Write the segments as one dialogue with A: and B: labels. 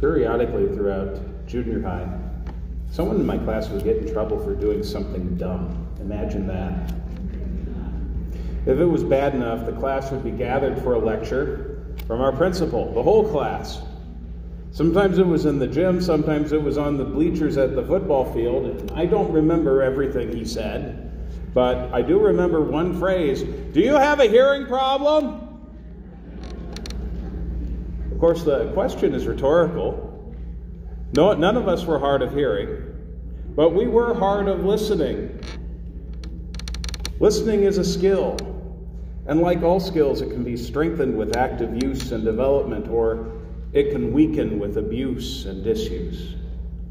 A: periodically throughout junior high, someone in my class would get in trouble for doing something dumb. Imagine that. If it was bad enough, the class would be gathered for a lecture from our principal, the whole class. Sometimes it was in the gym, sometimes it was on the bleachers at the football field. I don't remember everything he said, but I do remember one phrase Do you have a hearing problem? Of course, the question is rhetorical. No, none of us were hard of hearing, but we were hard of listening. Listening is a skill, and like all skills, it can be strengthened with active use and development, or it can weaken with abuse and disuse.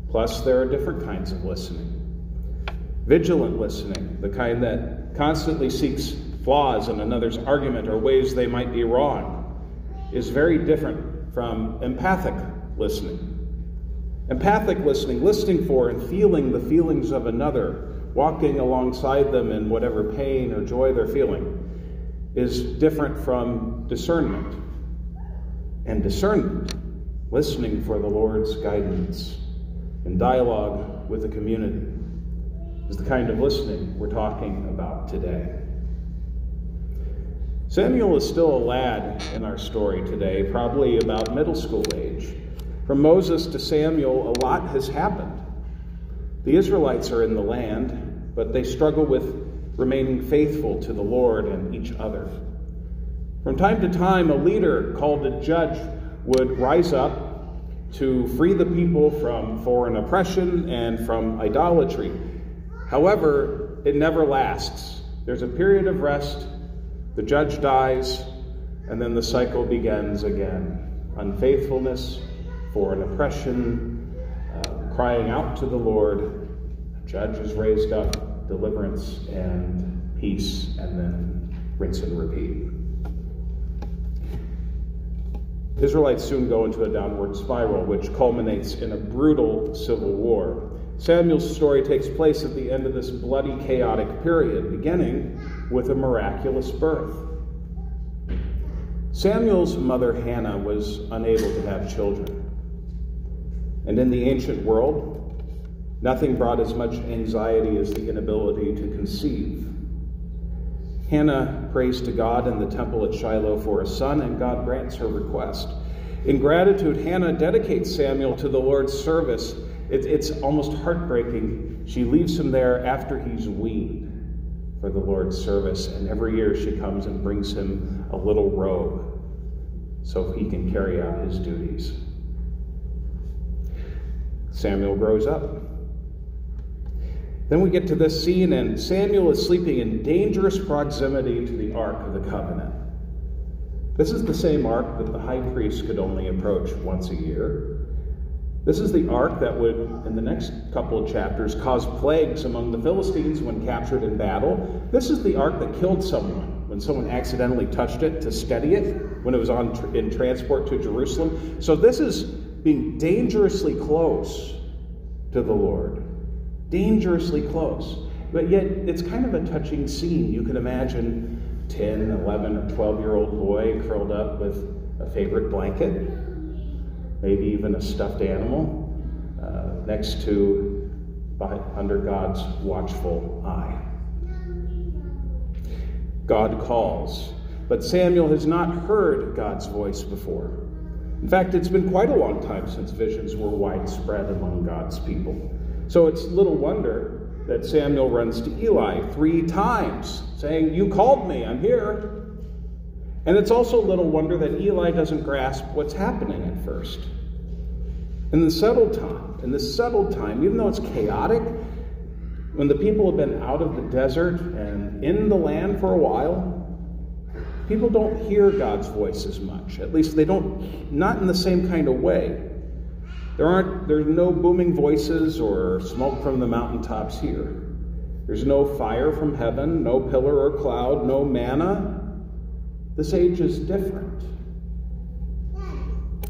A: Plus, there are different kinds of listening. Vigilant listening, the kind that constantly seeks flaws in another's argument or ways they might be wrong, is very different from empathic listening. Empathic listening, listening for and feeling the feelings of another, walking alongside them in whatever pain or joy they're feeling, is different from discernment. And discernment, listening for the Lord's guidance in dialogue with the community, is the kind of listening we're talking about today. Samuel is still a lad in our story today, probably about middle school age. From Moses to Samuel, a lot has happened. The Israelites are in the land, but they struggle with remaining faithful to the Lord and each other. From time to time, a leader called a judge would rise up to free the people from foreign oppression and from idolatry. However, it never lasts. There's a period of rest the judge dies, and then the cycle begins again. Unfaithfulness, foreign oppression, uh, crying out to the Lord. Judge is raised up, deliverance and peace, and then rinse and repeat. Israelites soon go into a downward spiral, which culminates in a brutal civil war. Samuel's story takes place at the end of this bloody, chaotic period, beginning with a miraculous birth. Samuel's mother Hannah was unable to have children. And in the ancient world, nothing brought as much anxiety as the inability to conceive. Hannah prays to God in the temple at Shiloh for a son, and God grants her request. In gratitude, Hannah dedicates Samuel to the Lord's service. It, it's almost heartbreaking. She leaves him there after he's weaned for the Lord's service, and every year she comes and brings him a little robe so he can carry out his duties. Samuel grows up. Then we get to this scene, and Samuel is sleeping in dangerous proximity to the Ark of the Covenant. This is the same ark that the high priest could only approach once a year. This is the ark that would, in the next couple of chapters, cause plagues among the Philistines when captured in battle. This is the ark that killed someone when someone accidentally touched it to steady it when it was on in transport to Jerusalem. So this is being dangerously close to the Lord. Dangerously close. But yet, it's kind of a touching scene. You can imagine 10, 11, or 12 year old boy curled up with a favorite blanket maybe even a stuffed animal uh, next to, by, under God's watchful eye. God calls, but Samuel has not heard God's voice before. In fact, it's been quite a long time since visions were widespread among God's people. So it's little wonder that Samuel runs to Eli three times, saying, You called me, I'm here. And it's also little wonder that Eli doesn't grasp what's happening at first. In the settled time, in the settled time, even though it's chaotic, when the people have been out of the desert and in the land for a while, people don't hear God's voice as much. At least they don't, not in the same kind of way. There aren't, there's no booming voices or smoke from the mountaintops here. There's no fire from heaven, no pillar or cloud, no manna, this age is different.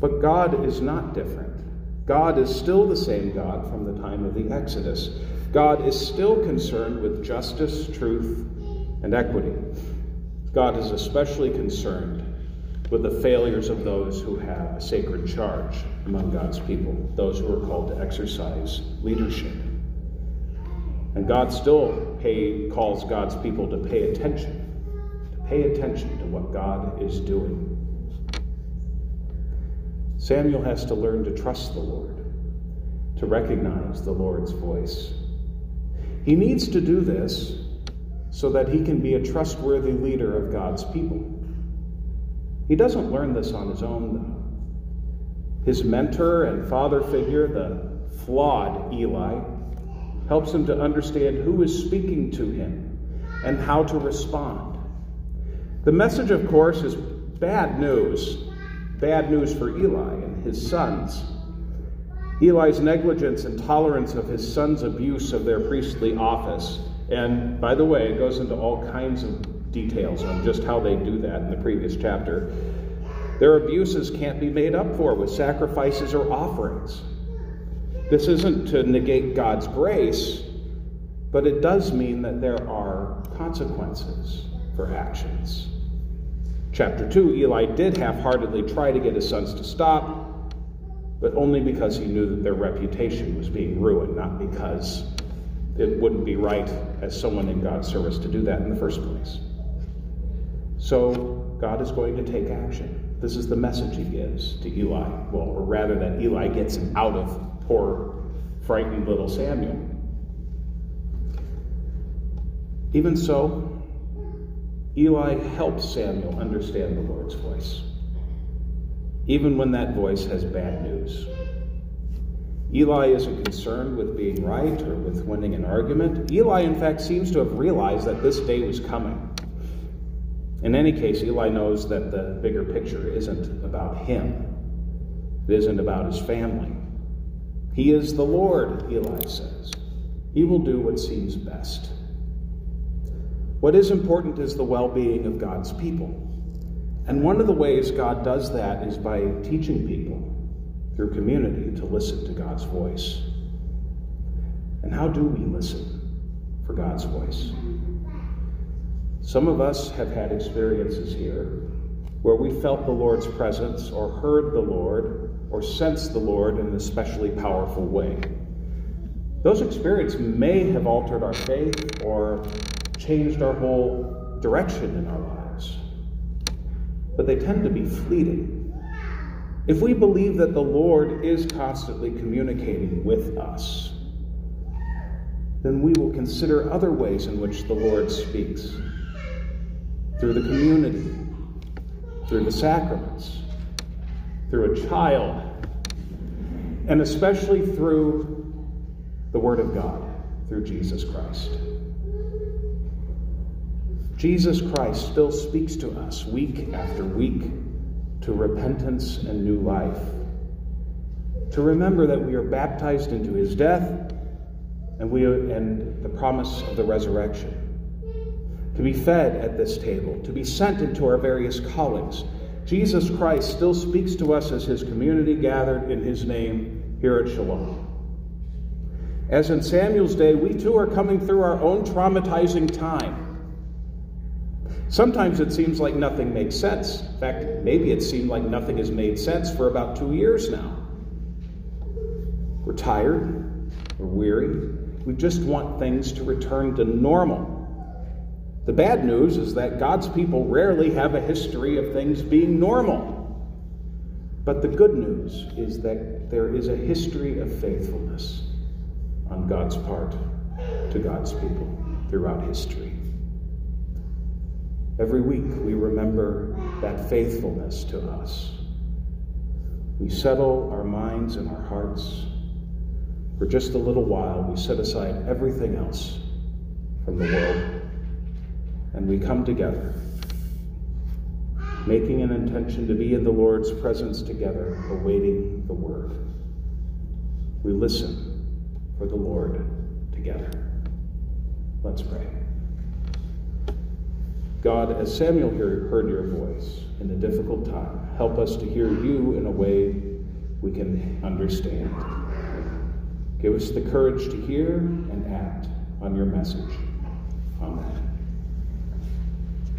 A: But God is not different. God is still the same God from the time of the Exodus. God is still concerned with justice, truth, and equity. God is especially concerned with the failures of those who have a sacred charge among God's people, those who are called to exercise leadership. And God still pay, calls God's people to pay attention, pay attention to what God is doing. Samuel has to learn to trust the Lord, to recognize the Lord's voice. He needs to do this so that he can be a trustworthy leader of God's people. He doesn't learn this on his own, though. His mentor and father figure, the flawed Eli, helps him to understand who is speaking to him and how to respond. The message, of course, is bad news. Bad news for Eli and his sons. Eli's negligence and tolerance of his sons' abuse of their priestly office. And by the way, it goes into all kinds of details on just how they do that in the previous chapter. Their abuses can't be made up for with sacrifices or offerings. This isn't to negate God's grace, but it does mean that there are consequences for actions. Chapter 2 Eli did half heartedly try to get his sons to stop, but only because he knew that their reputation was being ruined, not because it wouldn't be right as someone in God's service to do that in the first place. So God is going to take action. This is the message he gives to Eli. Well, or rather, that Eli gets him out of poor, frightened little Samuel. Even so, Eli helps Samuel understand the Lord's voice, even when that voice has bad news. Eli isn't concerned with being right or with winning an argument. Eli, in fact, seems to have realized that this day was coming. In any case, Eli knows that the bigger picture isn't about him, it isn't about his family. He is the Lord, Eli says. He will do what seems best. What is important is the well being of God's people. And one of the ways God does that is by teaching people through community to listen to God's voice. And how do we listen for God's voice? Some of us have had experiences here where we felt the Lord's presence or heard the Lord or sensed the Lord in an especially powerful way. Those experiences may have altered our faith or changed our whole direction in our lives, but they tend to be fleeting. If we believe that the Lord is constantly communicating with us, then we will consider other ways in which the Lord speaks through the community, through the sacraments, through a child, and especially through the Word of God, through Jesus Christ. Jesus Christ still speaks to us week after week to repentance and new life. To remember that we are baptized into his death and we and the promise of the resurrection. To be fed at this table, to be sent into our various callings, Jesus Christ still speaks to us as his community gathered in his name here at Shalom. As in Samuel's day, we too are coming through our own traumatizing time. Sometimes it seems like nothing makes sense. In fact, maybe it seemed like nothing has made sense for about two years now. We're tired, we're weary, we just want things to return to normal. The bad news is that God's people rarely have a history of things being normal. But the good news is that there is a history of faithfulness on God's part to God's people throughout history. Every week we remember that faithfulness to us. We settle our minds and our hearts. For just a little while, we set aside everything else from the world and we come together, making an intention to be in the Lord's presence together, awaiting the word. We listen for the Lord together. Let's pray. God, as Samuel heard your voice in a difficult time, help us to hear you in a way we can understand. Give us the courage to hear and act on your message. Amen.